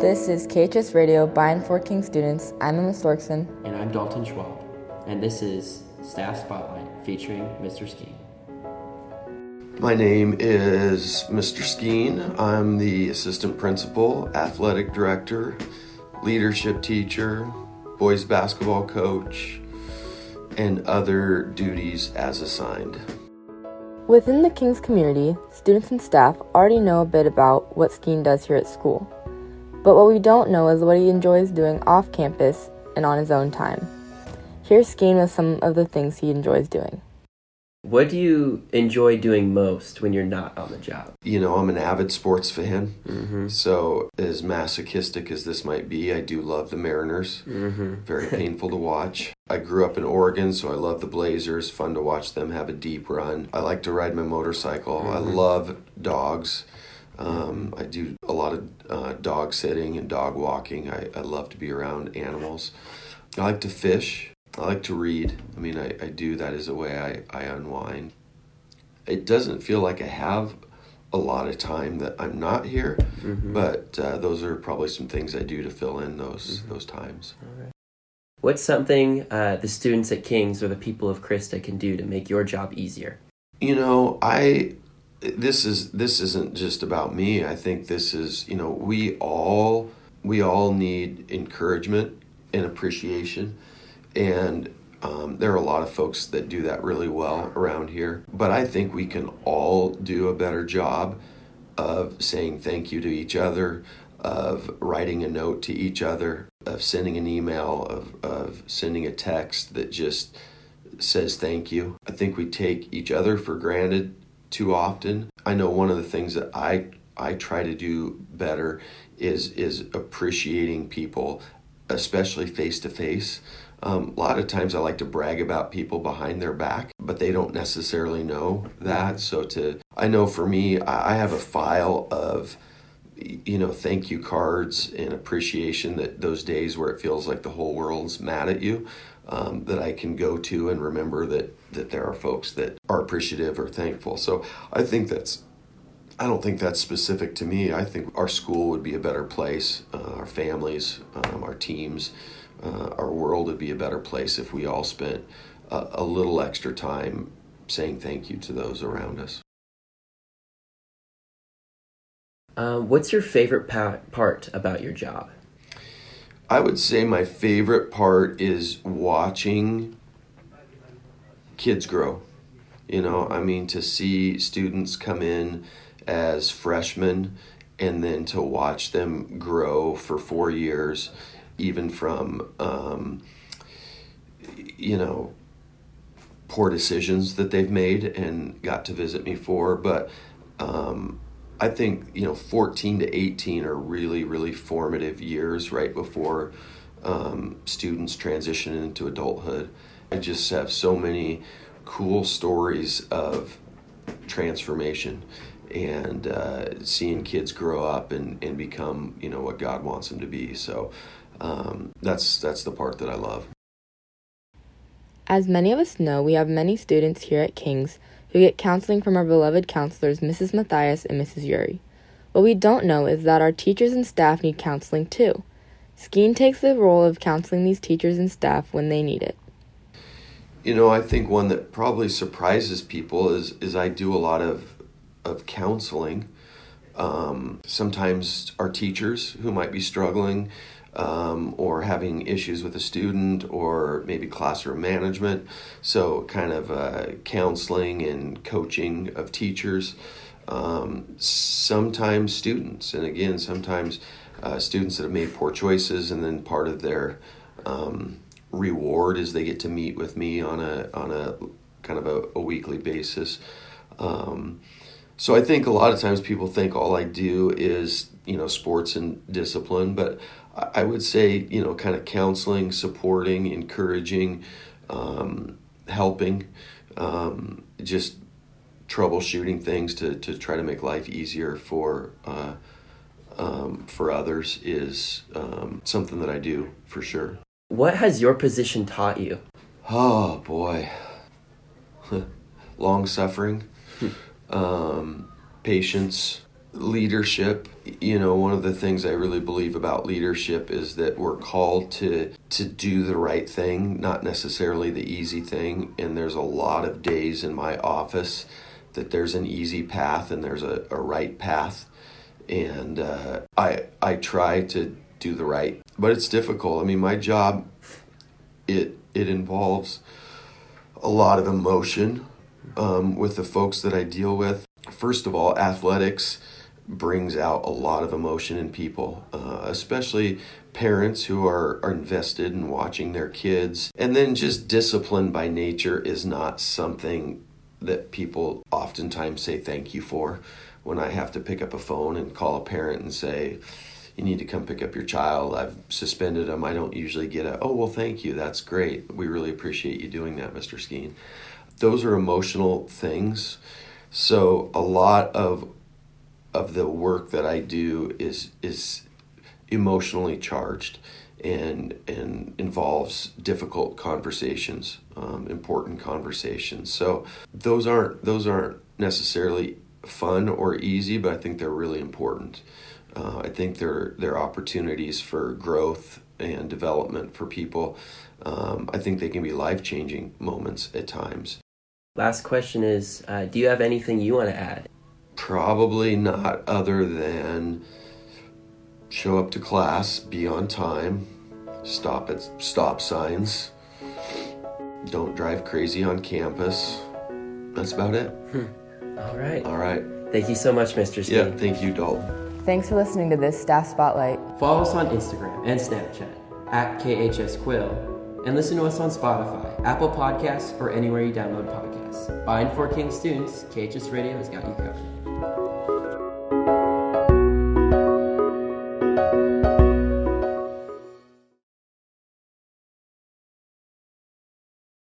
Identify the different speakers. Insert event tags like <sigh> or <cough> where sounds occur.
Speaker 1: This is KHS Radio by and for King students. I'm Emma Storkson.
Speaker 2: And I'm Dalton Schwab. And this is Staff Spotlight featuring Mr. Skeen.
Speaker 3: My name is Mr. Skeen. I'm the assistant principal, athletic director, leadership teacher, boys basketball coach, and other duties as assigned.
Speaker 1: Within the King's community, students and staff already know a bit about what Skeen does here at school. But what we don't know is what he enjoys doing off campus and on his own time. Here's Skeen with some of the things he enjoys doing.
Speaker 2: What do you enjoy doing most when you're not on the job?
Speaker 3: You know, I'm an avid sports fan.
Speaker 2: Mm-hmm.
Speaker 3: So, as masochistic as this might be, I do love the Mariners.
Speaker 2: Mm-hmm.
Speaker 3: Very <laughs> painful to watch. I grew up in Oregon, so I love the Blazers. Fun to watch them have a deep run. I like to ride my motorcycle. I
Speaker 2: Mhm.
Speaker 3: love dogs. Um, I do a lot of uh, dog sitting and dog walking. I, I love to be around animals. I like to fish. I like to read. I mean, I, I do that as a way I, I unwind. It doesn't feel like I have a lot of time that I'm not here,
Speaker 2: Mhm.
Speaker 3: but uh, those are probably some things I do to fill in those
Speaker 2: Mhm.
Speaker 3: those times.
Speaker 2: What's something uh, the students at King's or the people of CRISTA can do to make your job easier?
Speaker 3: You know, I this is this isn't just about me. I think this is, you know, we all we all need encouragement and appreciation and um, there are a lot of folks that do that really well around here, but I think we can all do a better job of saying thank you to each other, of writing a note to each other, of sending an email, of, of sending a text that just says thank you. I think we take each other for granted too often. I know one of the things that I I try to do better is is appreciating people, especially face to face. Um, a lot of times I like to brag about people behind their back, but they don't necessarily know that. So to I know for me, I have a file of you know thank you cards and appreciation that those days where it feels like the whole world's mad at you um, that I can go to and remember that that there are folks that are appreciative or thankful. So I think that's I don't think that's specific to me. I think our school would be a better place, uh, our families, um, our teams, uh, our world would be a better place if we all spent a, a little extra time saying thank you to those around us.
Speaker 2: Um, what's your favorite pa- part about your job?
Speaker 3: I would say my favorite part is watching kids grow. You know, I mean, to see students come in as freshmen and then to watch them grow for four years, even from, um, you know, poor decisions that they've made and got to visit me for. But um, I think, you know, 14 to 18 are really, really formative years right before um, students transition into adulthood. I just have so many cool stories of transformation and uh, seeing kids grow up and, and become, you know, what God wants them to be. So um, that's that's the part that I love.
Speaker 1: As many of us know, we have many students here at King's who get counseling from our beloved counselors, Mrs. Matthias and Mrs. Yuri. What we don't know is that our teachers and staff need counseling too. Skeen takes the role of counseling these teachers and staff when they need it.
Speaker 3: You know, I think one that probably surprises people is is I do a lot of of counseling. Um, sometimes our teachers who might be struggling um, or having issues with a student or maybe classroom management. So, kind of uh, counseling and coaching of teachers. Um, sometimes students, and again, sometimes uh, students that have made poor choices, and then part of their um, reward is they get to meet with me on a on a kind of a, a weekly basis. Um, so I think a lot of times people think all I do is you know sports and discipline, but I would say you know kind of counseling, supporting, encouraging, um, helping, um, just troubleshooting things to, to try to make life easier for uh, um, for others is um, something that I do for sure.
Speaker 2: What has your position taught you?
Speaker 3: Oh boy, <laughs> long suffering, um, patience, leadership. You know, one of the things I really believe about leadership is that we're called to to do the right thing, not necessarily the easy thing. And there's a lot of days in my office that there's an easy path and there's a, a right path. And uh, I I try to do the right, but it's difficult. I mean, my job it it involves a lot of emotion um, with the folks that I deal with. First of all, athletics brings out a lot of emotion in people, uh, especially parents who are, are invested in watching their kids. And then just discipline by nature is not something that people oftentimes say thank you for. When I have to pick up a phone and call a parent and say, you need to come pick up your child. I've suspended them. I don't usually get a, oh, well, thank you. That's great. We really appreciate you doing that, Mr. Skeen. Those are emotional things. So a lot of of the work that I do is is emotionally charged and and involves difficult conversations, um, important conversations. So those aren't those aren't necessarily fun or easy, but I think they're really important. Uh, I think they're they're opportunities for growth and development for people. Um, I think they can be life changing moments at times.
Speaker 2: Last question is uh, Do you have anything you want to add?
Speaker 3: Probably not, other than show up to class, be on time, stop at stop signs, don't drive crazy on campus. That's about it. Hmm.
Speaker 2: All right.
Speaker 3: All right.
Speaker 2: Thank you so much, Mr. Skeen.
Speaker 3: Yeah, thank you, Dalton.
Speaker 1: Thanks for listening to this Staff Spotlight.
Speaker 4: Follow us on Instagram and Snapchat at KHS Quill and listen to us on Spotify, Apple Podcasts, or anywhere you download podcasts. By and for King students, KHS Radio has got you covered.